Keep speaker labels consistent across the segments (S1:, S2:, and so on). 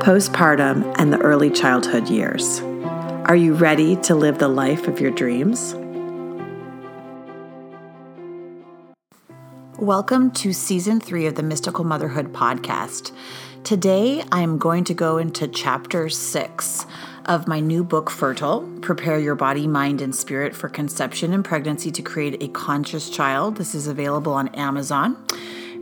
S1: postpartum, and the early childhood years. Are you ready to live the life of your dreams? Welcome to season three of the Mystical Motherhood podcast. Today, I'm going to go into chapter six of my new book, Fertile Prepare Your Body, Mind, and Spirit for Conception and Pregnancy to Create a Conscious Child. This is available on Amazon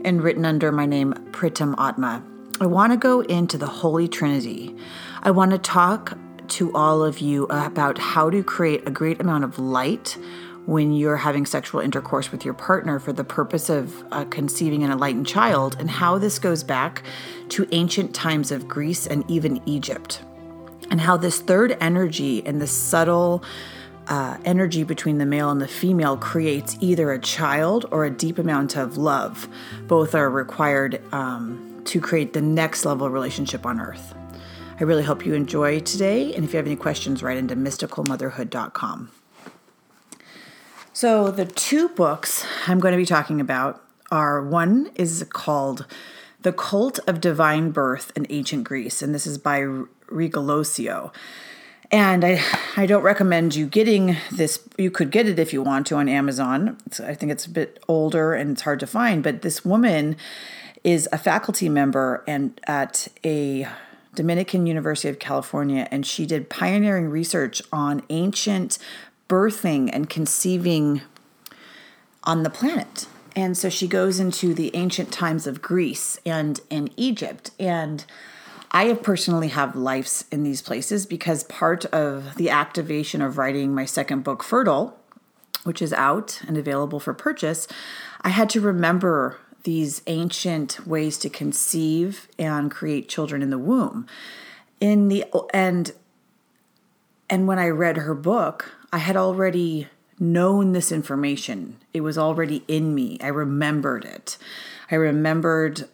S1: and written under my name, Pritam Atma. I want to go into the Holy Trinity. I want to talk to all of you about how to create a great amount of light when you're having sexual intercourse with your partner for the purpose of uh, conceiving an enlightened child, and how this goes back to ancient times of Greece and even Egypt, and how this third energy and the subtle uh, energy between the male and the female creates either a child or a deep amount of love. Both are required. Um, to create the next level relationship on earth. I really hope you enjoy today. And if you have any questions, write into mysticalmotherhood.com. So, the two books I'm going to be talking about are one is called The Cult of Divine Birth in Ancient Greece, and this is by Rigoglioso. And I, I don't recommend you getting this. You could get it if you want to on Amazon. It's, I think it's a bit older and it's hard to find, but this woman is a faculty member and at a Dominican University of California, and she did pioneering research on ancient birthing and conceiving on the planet. And so she goes into the ancient times of Greece and in Egypt. And I have personally have lives in these places because part of the activation of writing my second book, Fertile, which is out and available for purchase, I had to remember these ancient ways to conceive and create children in the womb. In the and and when I read her book, I had already known this information. It was already in me. I remembered it. I remembered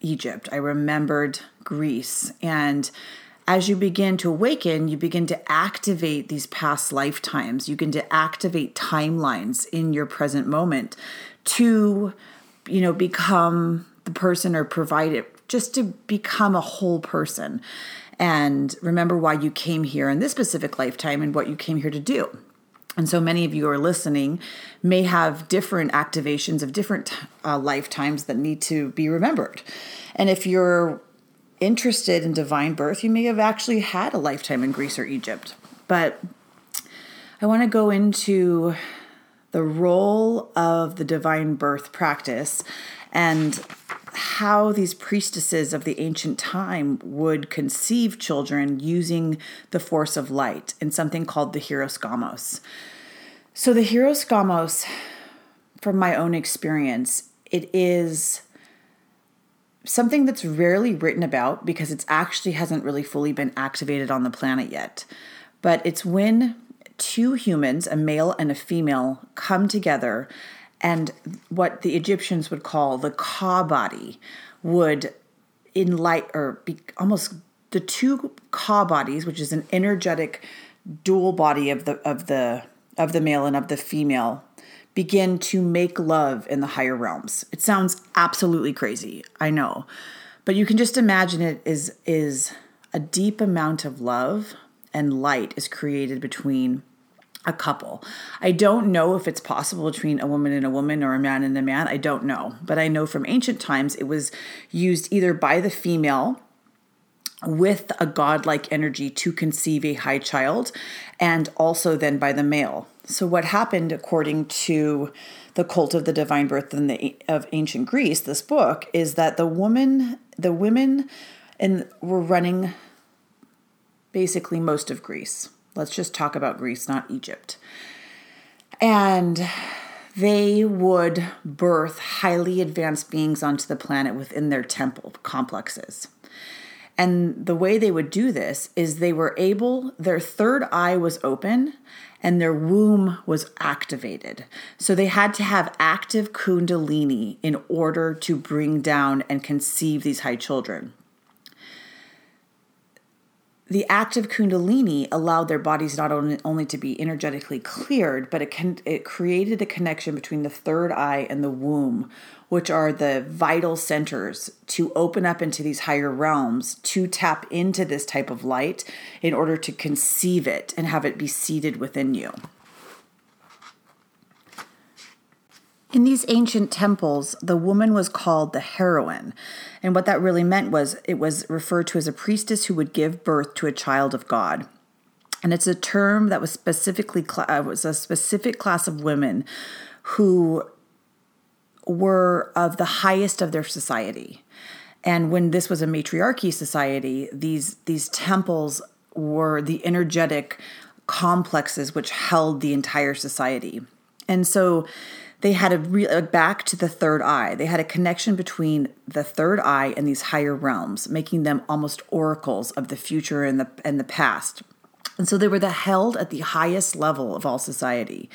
S1: Egypt. I remembered Greece. And as you begin to awaken, you begin to activate these past lifetimes. You begin to activate timelines in your present moment to you know, become the person or provide it, just to become a whole person and remember why you came here in this specific lifetime and what you came here to do. And so many of you are listening may have different activations of different uh, lifetimes that need to be remembered. And if you're interested in divine birth, you may have actually had a lifetime in Greece or Egypt. But I want to go into the role of the divine birth practice and how these priestesses of the ancient time would conceive children using the force of light in something called the hieros gamos. So, the hieros gamos, from my own experience, it is something that's rarely written about because it actually hasn't really fully been activated on the planet yet. But it's when two humans, a male and a female, come together, and what the Egyptians would call the ka body would enlight or be almost the two ka bodies, which is an energetic dual body of the of the of the male and of the female, begin to make love in the higher realms. It sounds absolutely crazy, I know. But you can just imagine it is is a deep amount of love and light is created between a couple. I don't know if it's possible between a woman and a woman or a man and a man. I don't know. But I know from ancient times it was used either by the female with a godlike energy to conceive a high child and also then by the male. So what happened according to the cult of the divine birth in the of ancient Greece, this book is that the woman the women and were running basically most of Greece Let's just talk about Greece, not Egypt. And they would birth highly advanced beings onto the planet within their temple complexes. And the way they would do this is they were able, their third eye was open and their womb was activated. So they had to have active Kundalini in order to bring down and conceive these high children the act of kundalini allowed their bodies not only, to be energetically cleared but it it created a connection between the third eye and the womb which are the vital centers to open up into these higher realms to tap into this type of light in order to conceive it and have it be seated within you In these ancient temples, the woman was called the heroine. And what that really meant was it was referred to as a priestess who would give birth to a child of God. And it's a term that was specifically uh, was a specific class of women who were of the highest of their society. And when this was a matriarchy society, these these temples were the energetic complexes which held the entire society. And so they had a re- back to the third eye. They had a connection between the third eye and these higher realms, making them almost oracles of the future and the and the past. And so they were the held at the highest level of all society.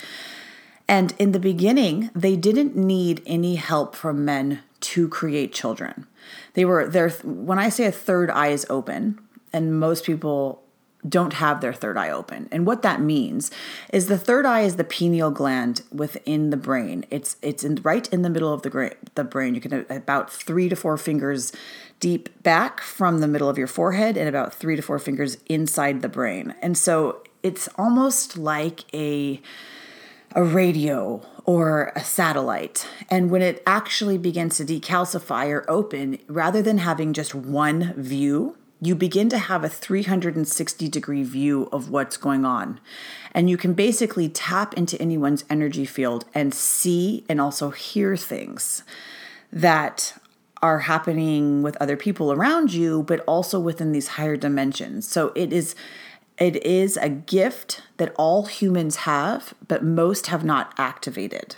S1: And in the beginning, they didn't need any help from men to create children. They were there when I say a third eye is open, and most people don't have their third eye open. And what that means is the third eye is the pineal gland within the brain. It's it's in, right in the middle of the gra- the brain. You can about 3 to 4 fingers deep back from the middle of your forehead and about 3 to 4 fingers inside the brain. And so it's almost like a a radio or a satellite. And when it actually begins to decalcify or open, rather than having just one view, you begin to have a 360 degree view of what's going on. And you can basically tap into anyone's energy field and see and also hear things that are happening with other people around you, but also within these higher dimensions. So it is it is a gift that all humans have, but most have not activated.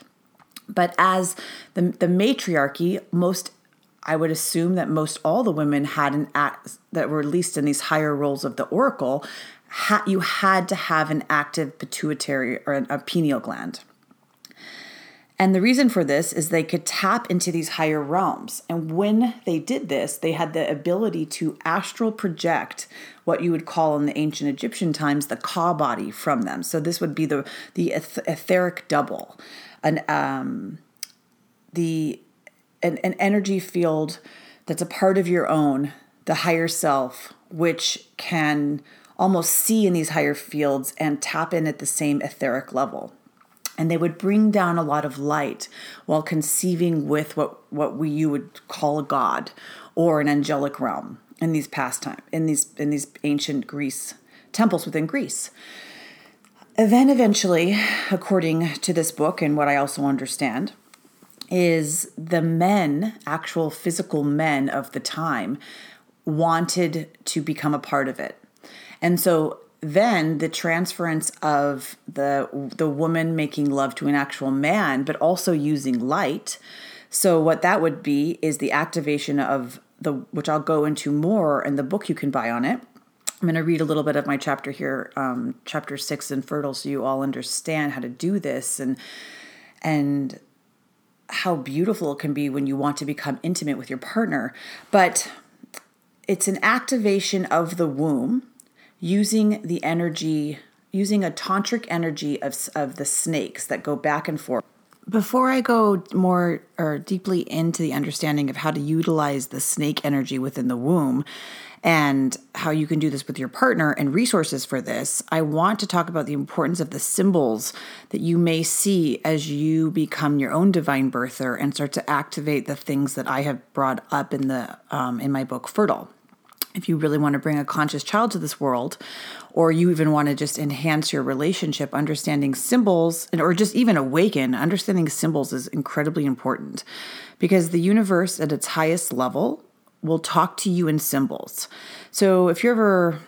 S1: But as the, the matriarchy, most I would assume that most all the women had an act that were at least in these higher roles of the oracle. Ha, you had to have an active pituitary or a pineal gland. And the reason for this is they could tap into these higher realms. And when they did this, they had the ability to astral project what you would call in the ancient Egyptian times the ka body from them. So this would be the the etheric double, an um, the an, an energy field that's a part of your own, the higher self, which can almost see in these higher fields and tap in at the same etheric level. And they would bring down a lot of light while conceiving with what, what we you would call a god or an angelic realm in these past time in these in these ancient Greece temples within Greece. then eventually, according to this book and what I also understand, is the men, actual physical men of the time, wanted to become a part of it. And so then the transference of the the woman making love to an actual man but also using light so what that would be is the activation of the which I'll go into more in the book you can buy on it I'm going to read a little bit of my chapter here, um, chapter six in Fertile, so you all understand how to do this and and how beautiful it can be when you want to become intimate with your partner. But it's an activation of the womb using the energy, using a tantric energy of, of the snakes that go back and forth. Before I go more or deeply into the understanding of how to utilize the snake energy within the womb, and how you can do this with your partner and resources for this, I want to talk about the importance of the symbols that you may see as you become your own divine birther and start to activate the things that I have brought up in the um, in my book Fertile. If you really want to bring a conscious child to this world, or you even want to just enhance your relationship, understanding symbols, or just even awaken, understanding symbols is incredibly important because the universe at its highest level will talk to you in symbols. So if you're ever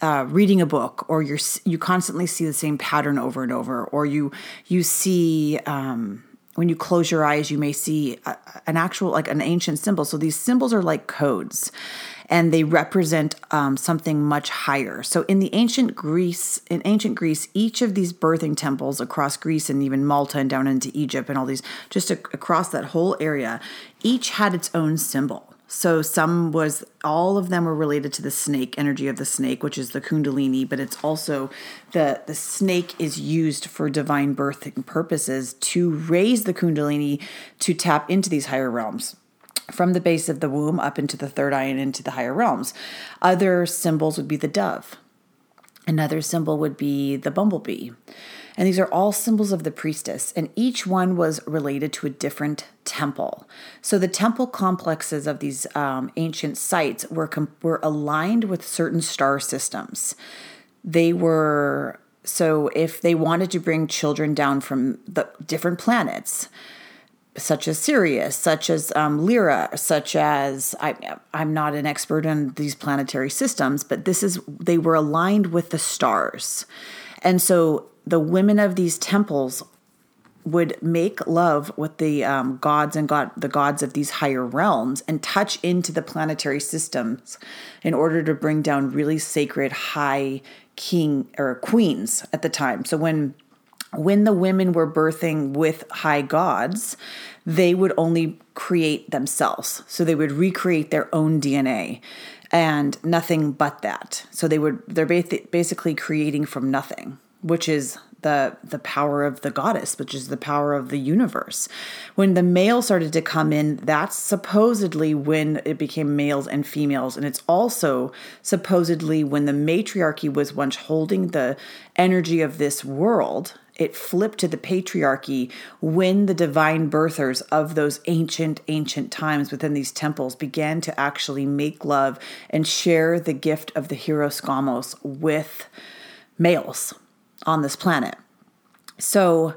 S1: uh, reading a book or you're you constantly see the same pattern over and over or you you see um, when you close your eyes you may see a, an actual like an ancient symbol so these symbols are like codes and they represent um, something much higher. So in the ancient Greece, in ancient Greece, each of these birthing temples across Greece and even Malta and down into Egypt and all these, just a, across that whole area, each had its own symbol. So some was all of them were related to the snake energy of the snake, which is the kundalini, but it's also the the snake is used for divine birthing purposes to raise the kundalini to tap into these higher realms from the base of the womb up into the third eye and into the higher realms. Other symbols would be the dove. Another symbol would be the bumblebee. And these are all symbols of the priestess, and each one was related to a different temple. So the temple complexes of these um, ancient sites were, com- were aligned with certain star systems. They were, so if they wanted to bring children down from the different planets, such as Sirius, such as um, Lyra, such as I, I'm not an expert on these planetary systems, but this is they were aligned with the stars, and so the women of these temples would make love with the um, gods and god the gods of these higher realms and touch into the planetary systems in order to bring down really sacred high king or queens at the time. So when when the women were birthing with high gods they would only create themselves. So they would recreate their own dna and nothing but that. So they would they're basically creating from nothing which is the the power of the goddess, which is the power of the universe. When the male started to come in, that's supposedly when it became males and females, and it's also supposedly when the matriarchy was once holding the energy of this world. It flipped to the patriarchy when the divine birthers of those ancient, ancient times within these temples began to actually make love and share the gift of the hieros gamos with males on this planet. So,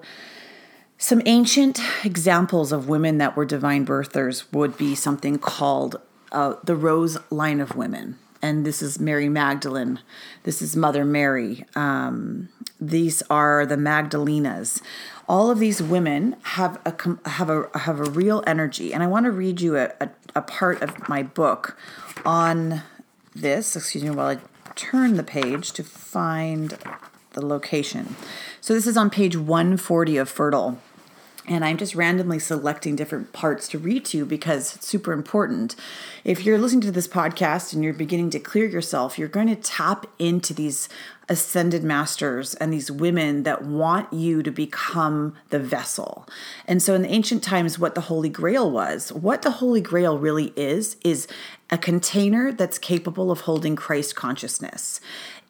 S1: some ancient examples of women that were divine birthers would be something called uh, the Rose line of women. And this is Mary Magdalene. This is Mother Mary. Um, these are the Magdalenas. All of these women have a have a have a real energy, and I want to read you a, a, a part of my book on this. Excuse me while I turn the page to find the location. So this is on page 140 of Fertile. And I'm just randomly selecting different parts to read to you because it's super important. If you're listening to this podcast and you're beginning to clear yourself, you're going to tap into these ascended masters and these women that want you to become the vessel. And so in the ancient times, what the Holy Grail was, what the Holy Grail really is, is a container that's capable of holding Christ consciousness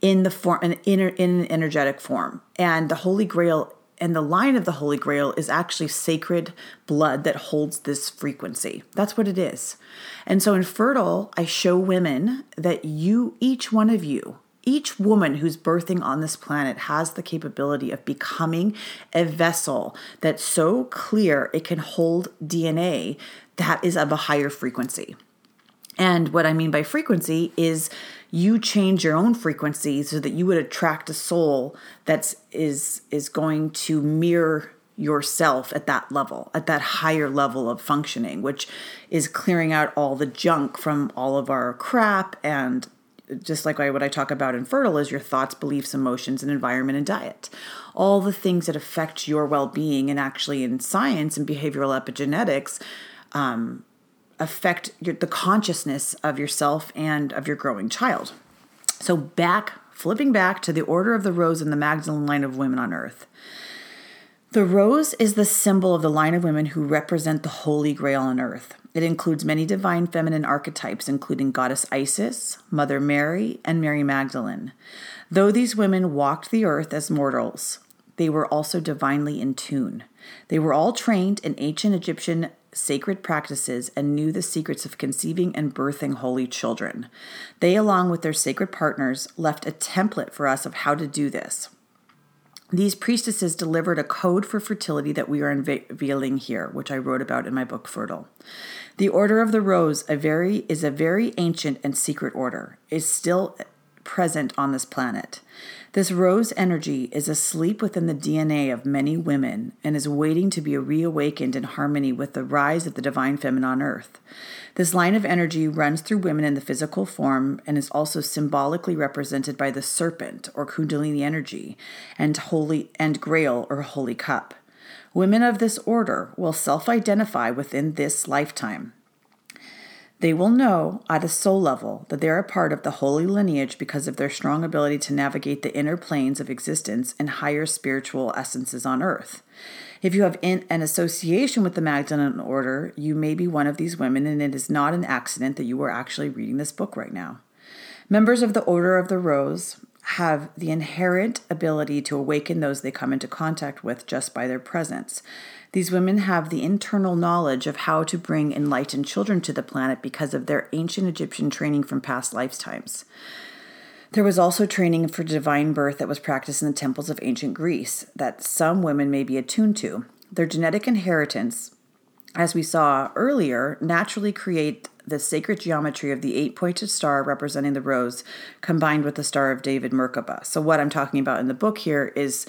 S1: in the form in, in an energetic form. And the Holy Grail and the line of the Holy Grail is actually sacred blood that holds this frequency. That's what it is. And so in Fertile, I show women that you, each one of you, each woman who's birthing on this planet has the capability of becoming a vessel that's so clear it can hold DNA that is of a higher frequency. And what I mean by frequency is you change your own frequency so that you would attract a soul that's is is going to mirror yourself at that level, at that higher level of functioning, which is clearing out all the junk from all of our crap and just like what I talk about in Fertile is your thoughts, beliefs, emotions, and environment and diet. All the things that affect your well being, and actually in science and behavioral epigenetics, um, affect your, the consciousness of yourself and of your growing child. So, back, flipping back to the order of the rose in the Magdalene line of women on earth. The rose is the symbol of the line of women who represent the Holy Grail on earth. It includes many divine feminine archetypes, including Goddess Isis, Mother Mary, and Mary Magdalene. Though these women walked the earth as mortals, they were also divinely in tune. They were all trained in ancient Egyptian sacred practices and knew the secrets of conceiving and birthing holy children. They, along with their sacred partners, left a template for us of how to do this. These priestesses delivered a code for fertility that we are unveiling here, which I wrote about in my book Fertile. The Order of the Rose a very, is a very ancient and secret order. Is still present on this planet. This rose energy is asleep within the DNA of many women and is waiting to be reawakened in harmony with the rise of the divine feminine on earth. This line of energy runs through women in the physical form and is also symbolically represented by the serpent or kundalini energy and holy and grail or holy cup. Women of this order will self-identify within this lifetime they will know at a soul level that they are a part of the holy lineage because of their strong ability to navigate the inner planes of existence and higher spiritual essences on earth. If you have an association with the Magdalene Order, you may be one of these women, and it is not an accident that you are actually reading this book right now. Members of the Order of the Rose have the inherent ability to awaken those they come into contact with just by their presence. These women have the internal knowledge of how to bring enlightened children to the planet because of their ancient Egyptian training from past lifetimes. There was also training for divine birth that was practiced in the temples of ancient Greece that some women may be attuned to. Their genetic inheritance, as we saw earlier, naturally create the sacred geometry of the eight pointed star representing the rose combined with the Star of David Merkaba. So, what I'm talking about in the book here is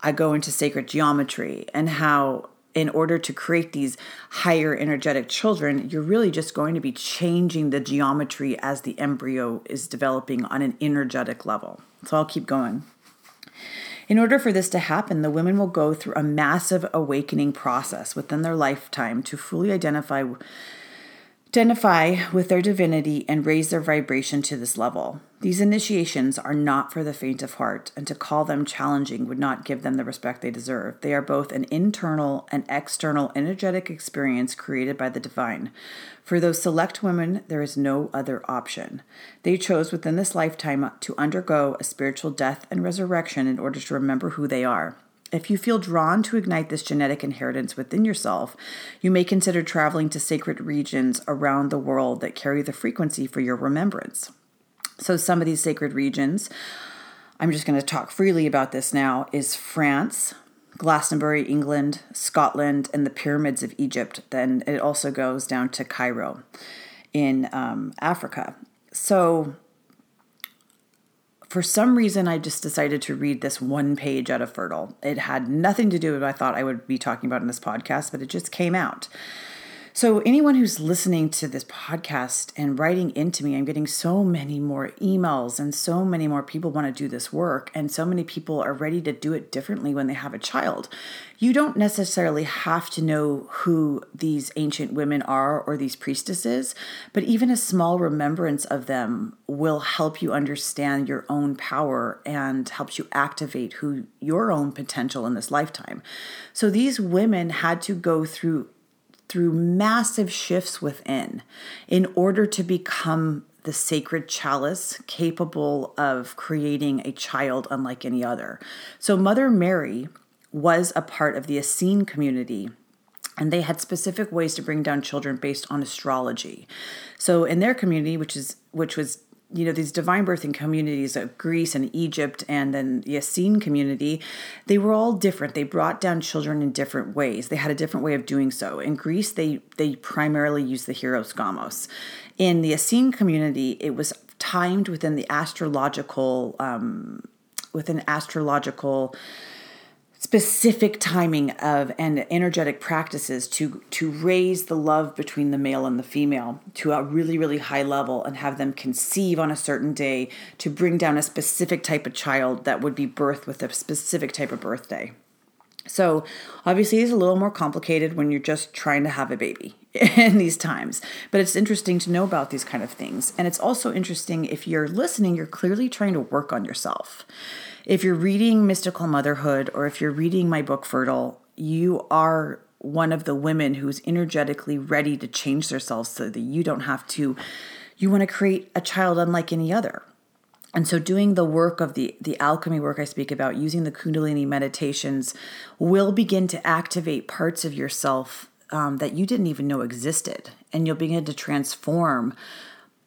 S1: I go into sacred geometry and how in order to create these higher energetic children, you're really just going to be changing the geometry as the embryo is developing on an energetic level. So I'll keep going. In order for this to happen, the women will go through a massive awakening process within their lifetime to fully identify identify with their divinity and raise their vibration to this level. These initiations are not for the faint of heart, and to call them challenging would not give them the respect they deserve. They are both an internal and external energetic experience created by the divine. For those select women, there is no other option. They chose within this lifetime to undergo a spiritual death and resurrection in order to remember who they are. If you feel drawn to ignite this genetic inheritance within yourself, you may consider traveling to sacred regions around the world that carry the frequency for your remembrance. So, some of these sacred regions, I'm just going to talk freely about this now, is France, Glastonbury, England, Scotland, and the pyramids of Egypt. Then it also goes down to Cairo in um, Africa. So, for some reason, I just decided to read this one page out of Fertile. It had nothing to do with what I thought I would be talking about in this podcast, but it just came out. So, anyone who's listening to this podcast and writing into me, I'm getting so many more emails, and so many more people want to do this work, and so many people are ready to do it differently when they have a child. You don't necessarily have to know who these ancient women are or these priestesses, but even a small remembrance of them will help you understand your own power and helps you activate who your own potential in this lifetime. So, these women had to go through through massive shifts within in order to become the sacred chalice capable of creating a child unlike any other. So, Mother Mary was a part of the Essene community and they had specific ways to bring down children based on astrology. So in their community, which is which was you know these divine birthing communities of Greece and Egypt and then the Essene community, they were all different. They brought down children in different ways. They had a different way of doing so. In Greece, they they primarily used the hieros gamos. In the Essene community, it was timed within the astrological um, within astrological specific timing of and energetic practices to to raise the love between the male and the female to a really really high level and have them conceive on a certain day to bring down a specific type of child that would be birthed with a specific type of birthday. So obviously it's a little more complicated when you're just trying to have a baby in these times but it's interesting to know about these kind of things. And it's also interesting if you're listening you're clearly trying to work on yourself if you're reading Mystical Motherhood or if you're reading my book Fertile, you are one of the women who's energetically ready to change themselves so that you don't have to you want to create a child unlike any other. And so doing the work of the the alchemy work I speak about using the kundalini meditations will begin to activate parts of yourself um, that you didn't even know existed and you'll begin to transform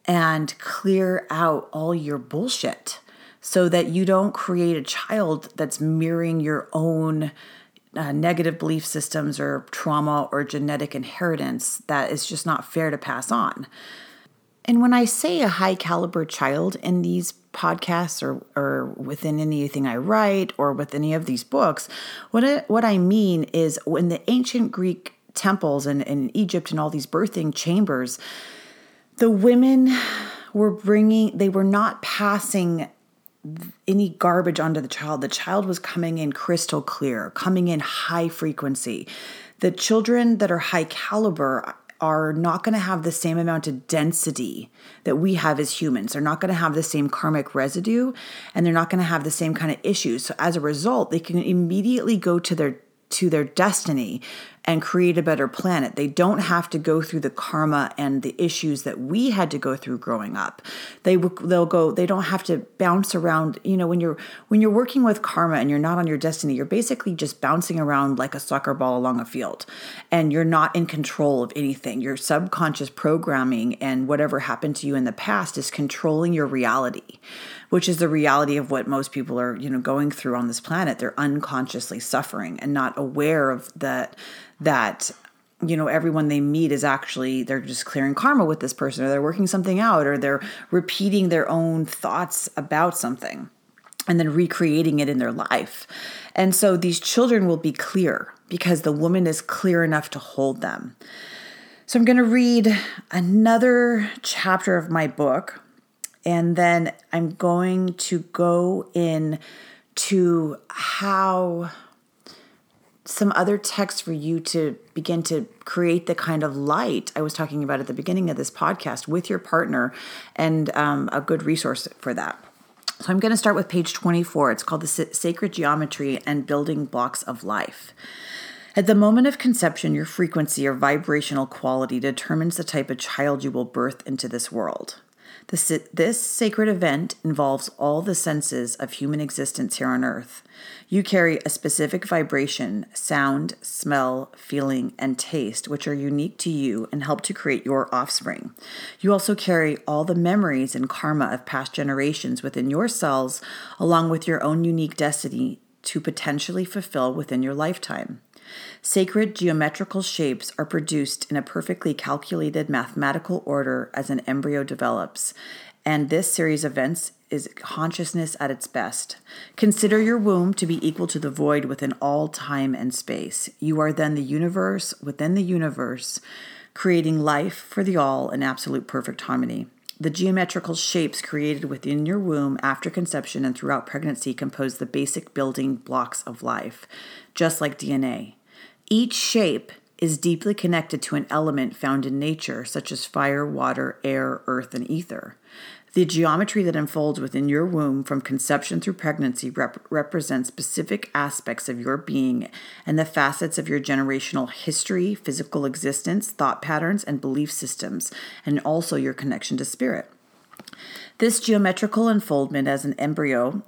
S1: and clear out all your bullshit so that you don't create a child that's mirroring your own uh, negative belief systems or trauma or genetic inheritance that is just not fair to pass on. And when I say a high caliber child in these podcasts or, or within anything I write or with any of these books, what I, what I mean is when the ancient Greek temples and in Egypt and all these birthing chambers, the women were bringing, they were not passing any garbage onto the child. The child was coming in crystal clear, coming in high frequency. The children that are high caliber are not going to have the same amount of density that we have as humans. They're not going to have the same karmic residue and they're not going to have the same kind of issues. So as a result, they can immediately go to their to their destiny and create a better planet. They don't have to go through the karma and the issues that we had to go through growing up. They they'll go they don't have to bounce around, you know, when you're when you're working with karma and you're not on your destiny, you're basically just bouncing around like a soccer ball along a field and you're not in control of anything. Your subconscious programming and whatever happened to you in the past is controlling your reality which is the reality of what most people are, you know, going through on this planet. They're unconsciously suffering and not aware of that that you know everyone they meet is actually they're just clearing karma with this person or they're working something out or they're repeating their own thoughts about something and then recreating it in their life. And so these children will be clear because the woman is clear enough to hold them. So I'm going to read another chapter of my book and then I'm going to go in to how some other texts for you to begin to create the kind of light I was talking about at the beginning of this podcast with your partner, and um, a good resource for that. So I'm going to start with page 24. It's called The Sacred Geometry and Building Blocks of Life. At the moment of conception, your frequency or vibrational quality determines the type of child you will birth into this world. This, this sacred event involves all the senses of human existence here on earth. You carry a specific vibration, sound, smell, feeling, and taste, which are unique to you and help to create your offspring. You also carry all the memories and karma of past generations within your cells, along with your own unique destiny to potentially fulfill within your lifetime. Sacred geometrical shapes are produced in a perfectly calculated mathematical order as an embryo develops, and this series of events is consciousness at its best. Consider your womb to be equal to the void within all time and space. You are then the universe within the universe, creating life for the all in absolute perfect harmony. The geometrical shapes created within your womb after conception and throughout pregnancy compose the basic building blocks of life, just like DNA. Each shape is deeply connected to an element found in nature, such as fire, water, air, earth, and ether. The geometry that unfolds within your womb from conception through pregnancy rep- represents specific aspects of your being and the facets of your generational history, physical existence, thought patterns, and belief systems, and also your connection to spirit. This geometrical unfoldment as an embryo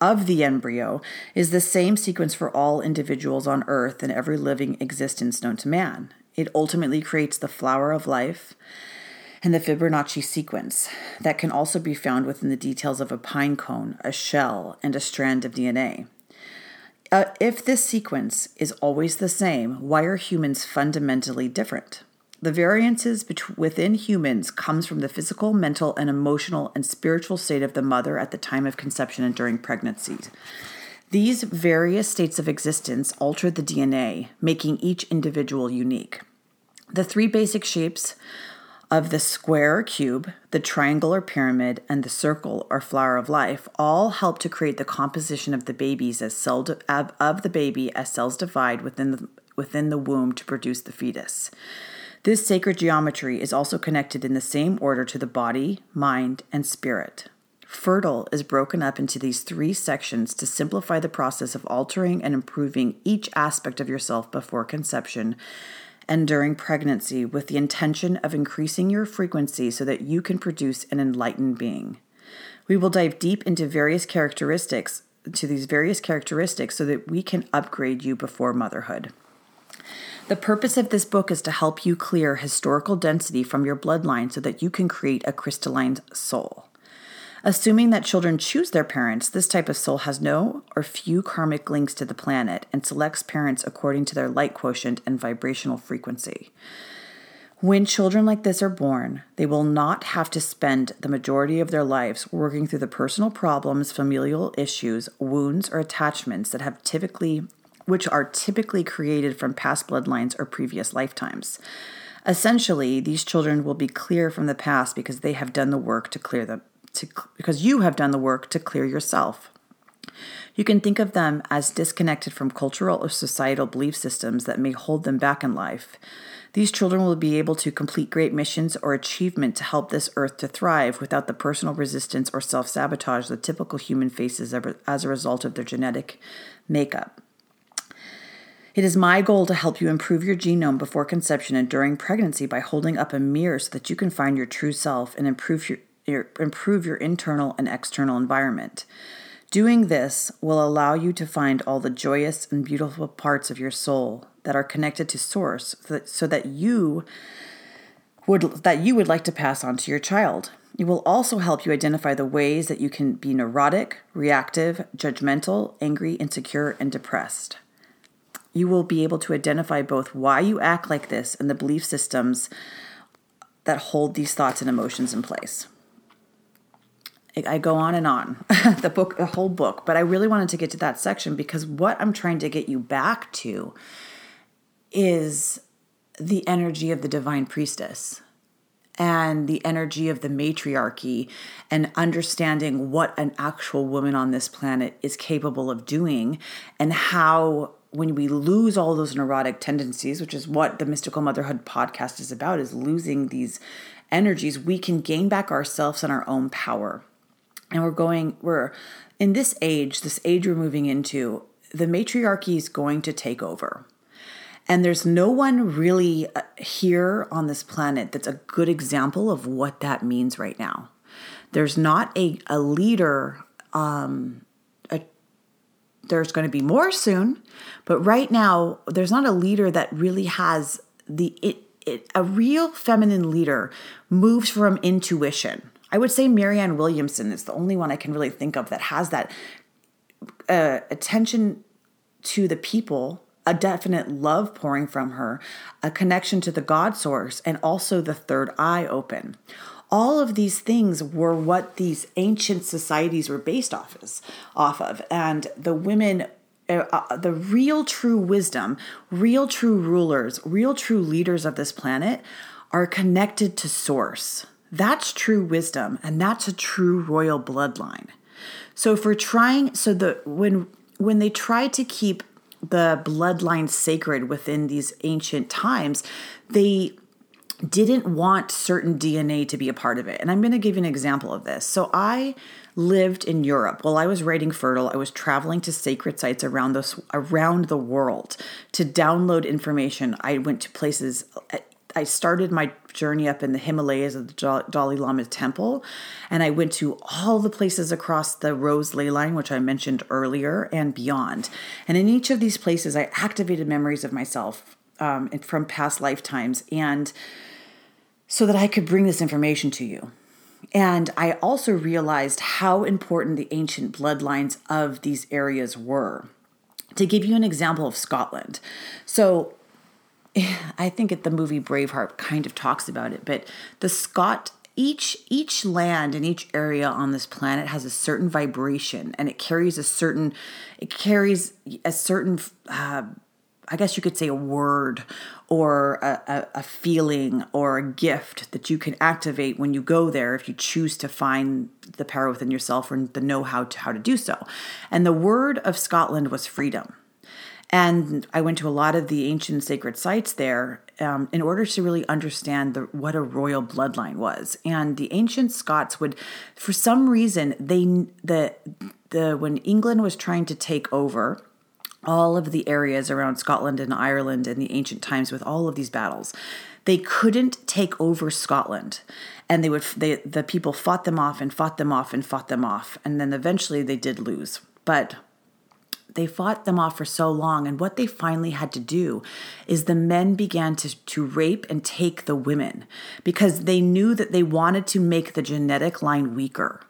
S1: of the embryo is the same sequence for all individuals on earth and every living existence known to man. It ultimately creates the flower of life and the Fibonacci sequence that can also be found within the details of a pine cone, a shell, and a strand of DNA. Uh, if this sequence is always the same, why are humans fundamentally different? The variances within humans comes from the physical, mental, and emotional and spiritual state of the mother at the time of conception and during pregnancy. These various states of existence alter the DNA, making each individual unique. The three basic shapes of the square or cube, the triangle or pyramid, and the circle or flower of life all help to create the composition of the babies as cell of the baby as cells divide within the, within the womb to produce the fetus. This sacred geometry is also connected in the same order to the body, mind, and spirit. Fertile is broken up into these three sections to simplify the process of altering and improving each aspect of yourself before conception and during pregnancy with the intention of increasing your frequency so that you can produce an enlightened being. We will dive deep into various characteristics to these various characteristics so that we can upgrade you before motherhood. The purpose of this book is to help you clear historical density from your bloodline so that you can create a crystalline soul. Assuming that children choose their parents, this type of soul has no or few karmic links to the planet and selects parents according to their light quotient and vibrational frequency. When children like this are born, they will not have to spend the majority of their lives working through the personal problems, familial issues, wounds, or attachments that have typically which are typically created from past bloodlines or previous lifetimes. Essentially, these children will be clear from the past because they have done the work to clear them to because you have done the work to clear yourself. You can think of them as disconnected from cultural or societal belief systems that may hold them back in life. These children will be able to complete great missions or achievement to help this earth to thrive without the personal resistance or self sabotage that typical human faces as a result of their genetic makeup. It is my goal to help you improve your genome before conception and during pregnancy by holding up a mirror so that you can find your true self and improve your, your, improve your internal and external environment. Doing this will allow you to find all the joyous and beautiful parts of your soul that are connected to source so that you would that you would like to pass on to your child. It will also help you identify the ways that you can be neurotic, reactive, judgmental, angry, insecure, and depressed you will be able to identify both why you act like this and the belief systems that hold these thoughts and emotions in place. I go on and on, the book, the whole book, but I really wanted to get to that section because what I'm trying to get you back to is the energy of the divine priestess and the energy of the matriarchy and understanding what an actual woman on this planet is capable of doing and how when we lose all those neurotic tendencies, which is what the Mystical Motherhood podcast is about, is losing these energies, we can gain back ourselves and our own power. And we're going, we're in this age, this age we're moving into, the matriarchy is going to take over. And there's no one really uh, here on this planet that's a good example of what that means right now. There's not a, a leader um, there's going to be more soon, but right now there's not a leader that really has the it, it a real feminine leader moves from intuition. I would say Marianne Williamson is the only one I can really think of that has that uh, attention to the people, a definite love pouring from her, a connection to the God source, and also the third eye open all of these things were what these ancient societies were based off, of, off of. And the women uh, uh, the real true wisdom, real true rulers, real true leaders of this planet are connected to source. That's true wisdom, and that's a true royal bloodline. So for trying, so the when when they try to keep the bloodline sacred within these ancient times, they didn't want certain DNA to be a part of it. And I'm going to give you an example of this. So I lived in Europe. While I was writing Fertile, I was traveling to sacred sites around the around the world to download information. I went to places I started my journey up in the Himalayas of the Dalai Lama temple, and I went to all the places across the Rose ley line, which I mentioned earlier, and beyond. And in each of these places, I activated memories of myself um, from past lifetimes, and so that I could bring this information to you. And I also realized how important the ancient bloodlines of these areas were. To give you an example of Scotland. So I think at the movie Braveheart kind of talks about it, but the Scot each each land and each area on this planet has a certain vibration and it carries a certain it carries a certain uh, I guess you could say a word or a, a, feeling or a gift that you can activate when you go there if you choose to find the power within yourself or the know how to how to do so. And the word of Scotland was freedom. And I went to a lot of the ancient sacred sites there um, in order to really understand the, what a royal bloodline was. And the ancient Scots would, for some reason, they the the when England was trying to take over all of the areas around Scotland and Ireland in the ancient times with all of these battles. They couldn't take over Scotland. And they would they the people fought them off and fought them off and fought them off. And then eventually they did lose. But they fought them off for so long and what they finally had to do is the men began to, to rape and take the women because they knew that they wanted to make the genetic line weaker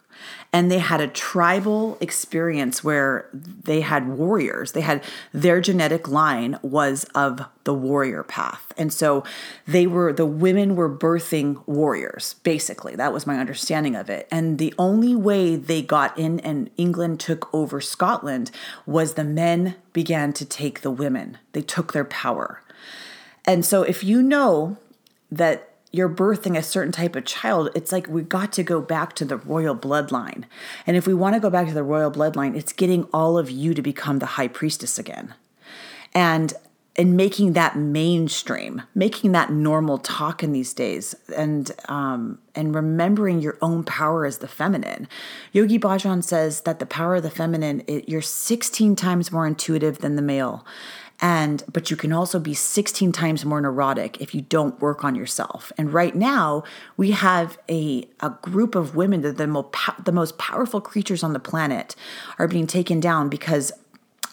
S1: and they had a tribal experience where they had warriors. They had their genetic line was of the warrior path. And so they were, the women were birthing warriors, basically. That was my understanding of it. And the only way they got in and England took over Scotland was the men began to take the women, they took their power. And so if you know that you're birthing a certain type of child, it's like we got to go back to the royal bloodline. And if we want to go back to the royal bloodline, it's getting all of you to become the high priestess again. And and making that mainstream, making that normal talk in these days, and um, and remembering your own power as the feminine. Yogi Bhajan says that the power of the feminine, it, you're 16 times more intuitive than the male, and but you can also be 16 times more neurotic if you don't work on yourself. And right now we have a, a group of women that the most, the most powerful creatures on the planet are being taken down because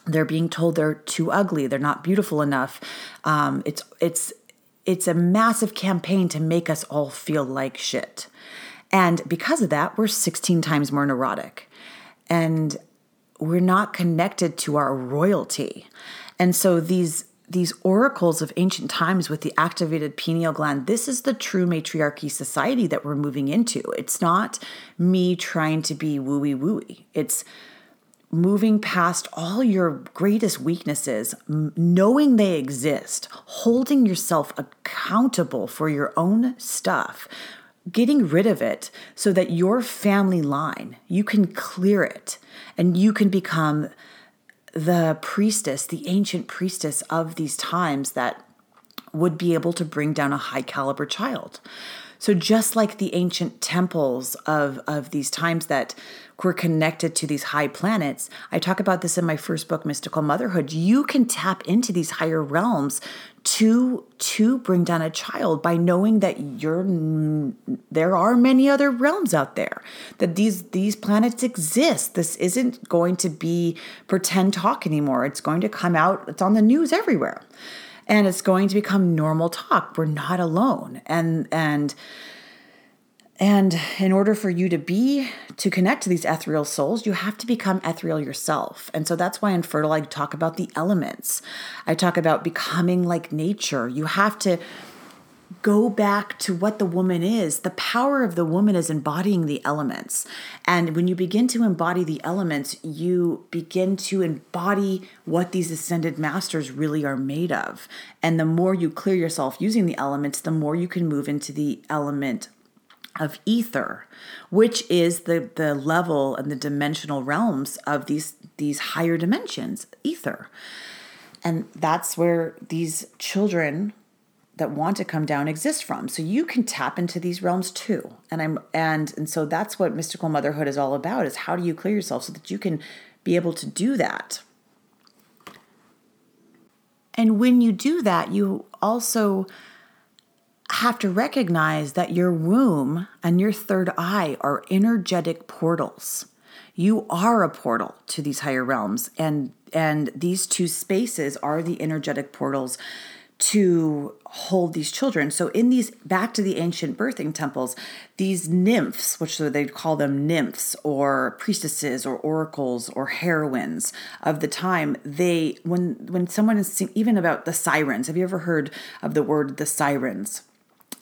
S1: they're being told they're too ugly they're not beautiful enough. Um, it's it's it's a massive campaign to make us all feel like shit. And because of that we're 16 times more neurotic. And we're not connected to our royalty and so these these oracles of ancient times with the activated pineal gland, this is the true matriarchy society that we're moving into. It's not me trying to be wooey wooey. It's moving past all your greatest weaknesses, knowing they exist, holding yourself accountable for your own stuff, getting rid of it so that your family line, you can clear it and you can become the priestess, the ancient priestess of these times that would be able to bring down a high caliber child. So just like the ancient temples of, of these times that were connected to these high planets, I talk about this in my first book, Mystical Motherhood. You can tap into these higher realms to to bring down a child by knowing that you're there are many other realms out there that these these planets exist. This isn't going to be pretend talk anymore. It's going to come out it's on the news everywhere and it's going to become normal talk we're not alone and and and in order for you to be, to connect to these ethereal souls, you have to become ethereal yourself. And so that's why in Fertile, I talk about the elements. I talk about becoming like nature. You have to go back to what the woman is. The power of the woman is embodying the elements. And when you begin to embody the elements, you begin to embody what these ascended masters really are made of. And the more you clear yourself using the elements, the more you can move into the element of ether, which is the the level and the dimensional realms of these these higher dimensions, ether. And that's where these children that want to come down exist from. So you can tap into these realms too. And I'm and and so that's what mystical motherhood is all about is how do you clear yourself so that you can be able to do that. And when you do that, you also have to recognize that your womb and your third eye are energetic portals. You are a portal to these higher realms and and these two spaces are the energetic portals to hold these children. So in these back to the ancient birthing temples, these nymphs, which they'd call them nymphs or priestesses or oracles or heroines of the time, they when when someone is even about the sirens, have you ever heard of the word the sirens?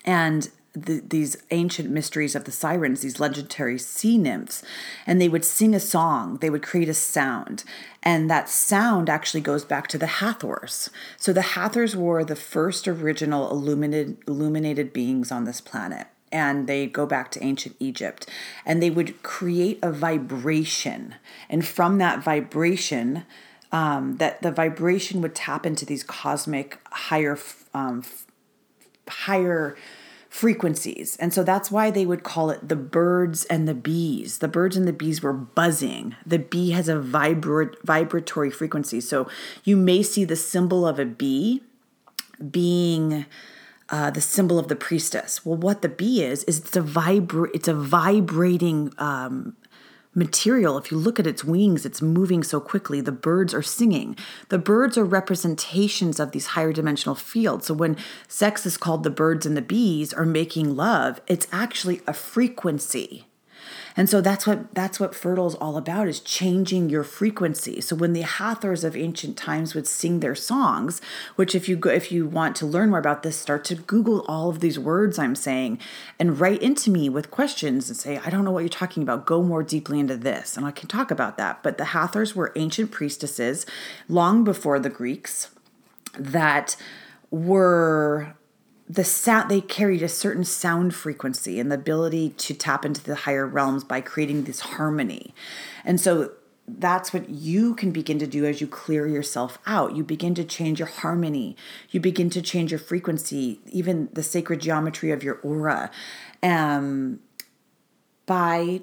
S1: and the, these ancient mysteries of the sirens, these legendary sea nymphs, and they would sing a song, they would create a sound, and that sound actually goes back to the Hathors. So the Hathors were the first original illuminated, illuminated beings on this planet. And they go back to ancient Egypt and they would create a vibration. And from that vibration, um, that the vibration would tap into these cosmic higher um, higher frequencies. And so that's why they would call it the birds and the bees. The birds and the bees were buzzing. The bee has a vibra- vibratory frequency. So you may see the symbol of a bee being uh, the symbol of the priestess. Well, what the bee is is it's a vibra- it's a vibrating um, material. If you look at its wings, it's moving so quickly. The birds are singing. The birds are representations of these higher dimensional fields. So when sex is called the birds and the bees are making love, it's actually a frequency. And so that's what that's what fertile is all about is changing your frequency. So when the Hathors of ancient times would sing their songs, which if you go if you want to learn more about this, start to Google all of these words I'm saying and write into me with questions and say, I don't know what you're talking about. Go more deeply into this. And I can talk about that. But the Hathors were ancient priestesses long before the Greeks that were the sound they carried a certain sound frequency and the ability to tap into the higher realms by creating this harmony. And so that's what you can begin to do as you clear yourself out. You begin to change your harmony. You begin to change your frequency, even the sacred geometry of your aura, um, by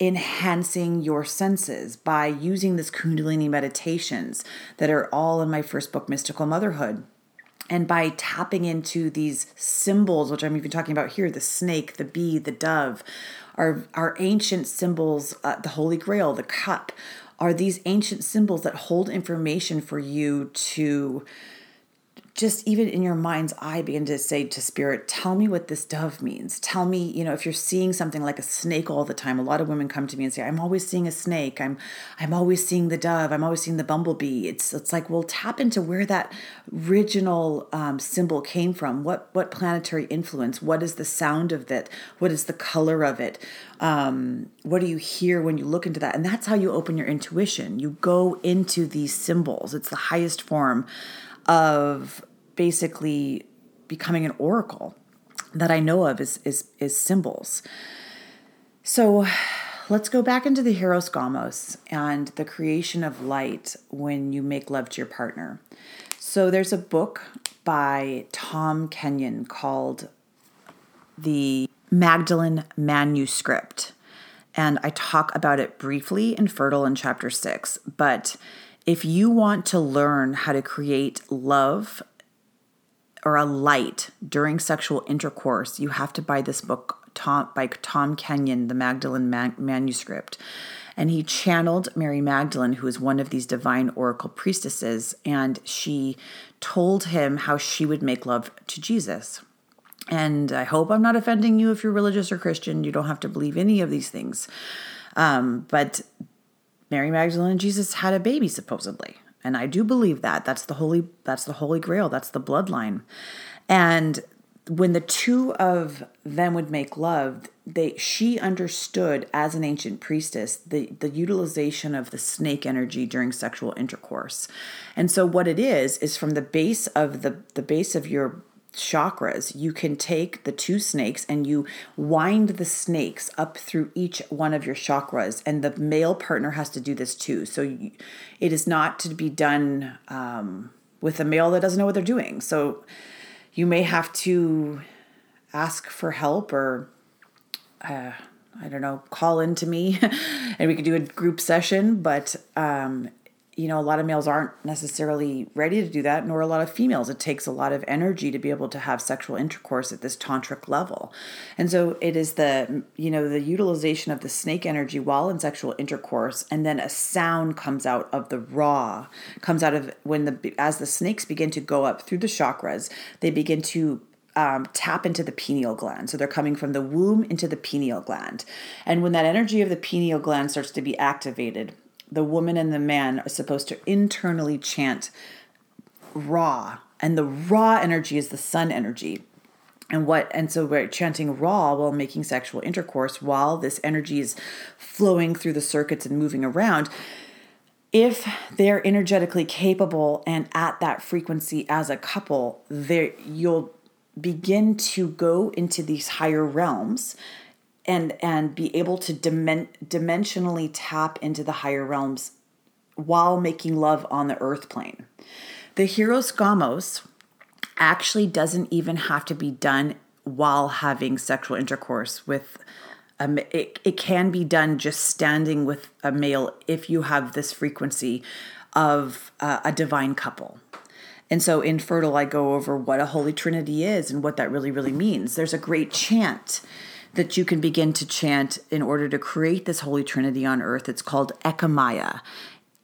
S1: enhancing your senses, by using this Kundalini meditations that are all in my first book, Mystical Motherhood and by tapping into these symbols, which I'm even talking about here the snake, the bee, the dove, our, our ancient symbols, uh, the Holy Grail, the cup, are these ancient symbols that hold information for you to just even in your mind's eye begin to say to spirit tell me what this dove means. Tell me you know if you're seeing something like a snake all the time a lot of women come to me and say i'm always seeing a snake. I'm i'm always seeing the dove. I'm always seeing the bumblebee it's it's like we'll tap into where that original um, symbol came from. What what planetary influence? What is the sound of it? What is the color of it? Um, what do you hear when you look into that? And that's how you open your intuition. You go into these symbols. It's the highest form of basically becoming an oracle that I know of is is is symbols. So let's go back into the Hieros Gamos and the creation of light when you make love to your partner. So there's a book by Tom Kenyon called The Magdalene Manuscript. And I talk about it briefly in Fertile in chapter six. But if you want to learn how to create love or a light during sexual intercourse, you have to buy this book Tom, by Tom Kenyon, the Magdalene Man- manuscript. And he channeled Mary Magdalene, who is one of these divine oracle priestesses, and she told him how she would make love to Jesus. And I hope I'm not offending you if you're religious or Christian. You don't have to believe any of these things. Um, but Mary Magdalene and Jesus had a baby supposedly. And I do believe that. That's the holy that's the holy grail. That's the bloodline. And when the two of them would make love, they she understood as an ancient priestess the the utilization of the snake energy during sexual intercourse. And so what it is is from the base of the the base of your chakras, you can take the two snakes and you wind the snakes up through each one of your chakras. And the male partner has to do this too. So you, it is not to be done um, with a male that doesn't know what they're doing. So you may have to ask for help or. Uh, I don't know, call in to me and we could do a group session. But um, you know, a lot of males aren't necessarily ready to do that, nor a lot of females. It takes a lot of energy to be able to have sexual intercourse at this tantric level. And so it is the, you know, the utilization of the snake energy while in sexual intercourse, and then a sound comes out of the raw, comes out of when the, as the snakes begin to go up through the chakras, they begin to um, tap into the pineal gland. So they're coming from the womb into the pineal gland. And when that energy of the pineal gland starts to be activated, the woman and the man are supposed to internally chant Ra, and the Ra energy is the sun energy. And what and so we're chanting Ra while making sexual intercourse while this energy is flowing through the circuits and moving around. If they're energetically capable and at that frequency as a couple, there you'll begin to go into these higher realms and and be able to dimen- dimensionally tap into the higher realms while making love on the earth plane. The Hieros Gamos actually doesn't even have to be done while having sexual intercourse with um, it, it can be done just standing with a male if you have this frequency of uh, a divine couple. And so in Fertile, I go over what a Holy Trinity is and what that really, really means. There's a great chant that you can begin to chant in order to create this Holy Trinity on earth. It's called Ekamaya.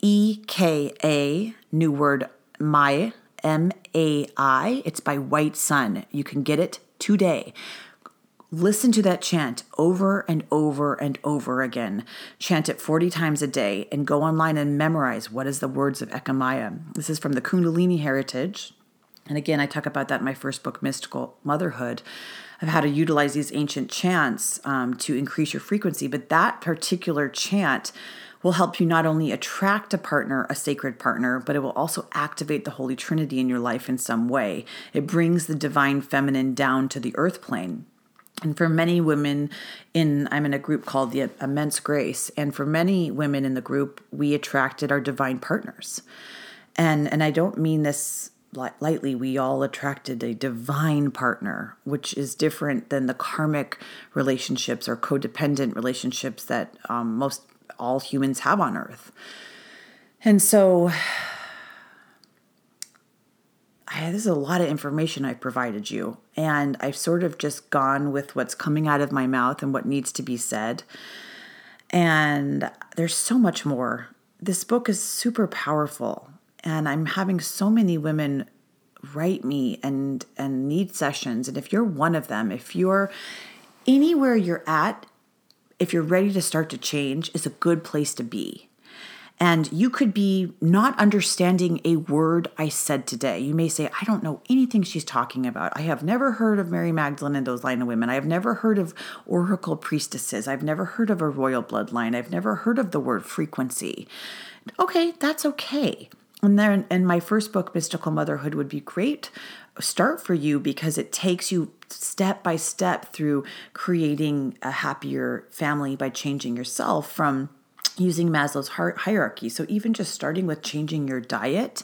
S1: E K A, new word Mai, M A I. It's by White Sun. You can get it today. listen to that chant over and over and over again. Chant it 40 times a day and go online and memorize what is the words of Ekamaya. This is from the Kundalini Heritage. And again, I talk about that in my first book, Mystical Motherhood, of how to utilize these ancient chants um, to increase your frequency. But that particular chant will help you not only attract a partner, a sacred partner, but it will also activate the Holy Trinity in your life in some way. It brings the divine feminine down to the earth plane. And for many women in I'm in a group called the Immense Grace, and for many women in the group, we attracted our divine partners. And and I don't mean this lightly, we all attracted a divine partner, which is different than the karmic relationships or codependent relationships that um, most all humans have on earth. And so, I, this is a lot of information I've provided you, and I've sort of just gone with what's coming out of my mouth and what needs to be said. And there's so much more. This book is super powerful, and I'm having so many women write me and and need sessions. And if you're one of them, if you're anywhere you're at if you're ready to start to change, is a good place to be. And you could be not understanding a word I said today. You may say, I don't know anything she's talking about. I have never heard of Mary Magdalene and those line of women. I have never heard of oracle priestesses. I've never heard of a royal bloodline. I've never heard of the word frequency. Okay, that's okay. And then, and my first book, Mystical Motherhood, would be great start for you because it takes you step by step through creating a happier family by changing yourself from using Maslow's hierarchy. So even just starting with changing your diet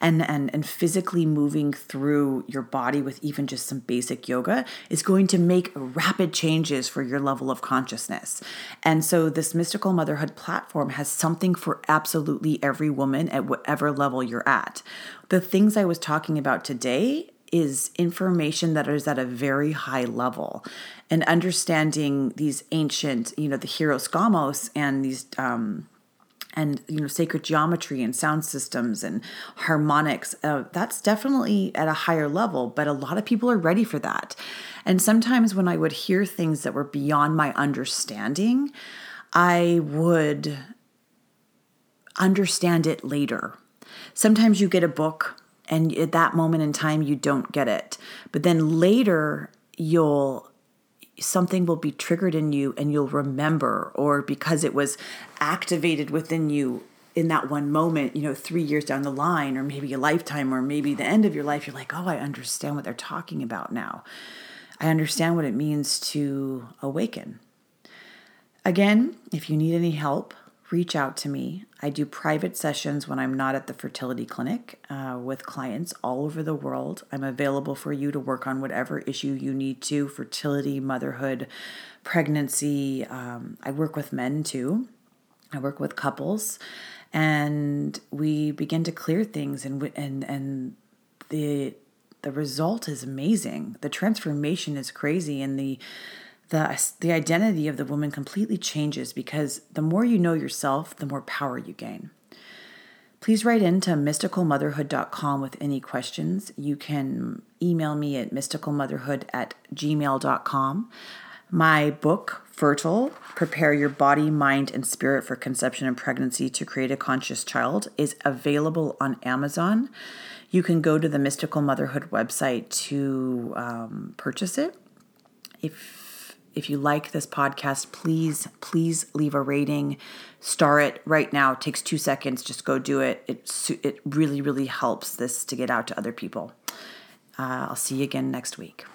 S1: and and and physically moving through your body with even just some basic yoga is going to make rapid changes for your level of consciousness. And so this mystical motherhood platform has something for absolutely every woman at whatever level you're at. The things I was talking about today is information that is at a very high level and understanding these ancient you know the Hieros Gamos and these um and you know sacred geometry and sound systems and harmonics uh, that's definitely at a higher level but a lot of people are ready for that. And sometimes when i would hear things that were beyond my understanding i would understand it later. Sometimes you get a book and at that moment in time you don't get it but then later you'll something will be triggered in you and you'll remember or because it was activated within you in that one moment you know 3 years down the line or maybe a lifetime or maybe the end of your life you're like oh I understand what they're talking about now. I understand what it means to awaken. Again if you need any help reach out to me. I do private sessions when I'm not at the fertility clinic uh, with clients all over the world. I'm available for you to work on whatever issue you need to fertility, motherhood, pregnancy. Um, I work with men too, I work with couples, and we begin to clear things, and, and, and the the result is amazing. The transformation is crazy, and the the the identity of the woman completely changes because the more you know yourself, the more power you gain. Please write into mysticalmotherhood.com with any questions. You can email me at mysticalmotherhood at gmail.com. My book, Fertile Prepare Your Body, Mind, and Spirit for Conception and Pregnancy to Create a Conscious Child, is available on Amazon. You can go to the Mystical Motherhood website to um, purchase it. If if you like this podcast, please, please leave a rating. Star it right now. It takes two seconds. Just go do it. It, it really, really helps this to get out to other people. Uh, I'll see you again next week.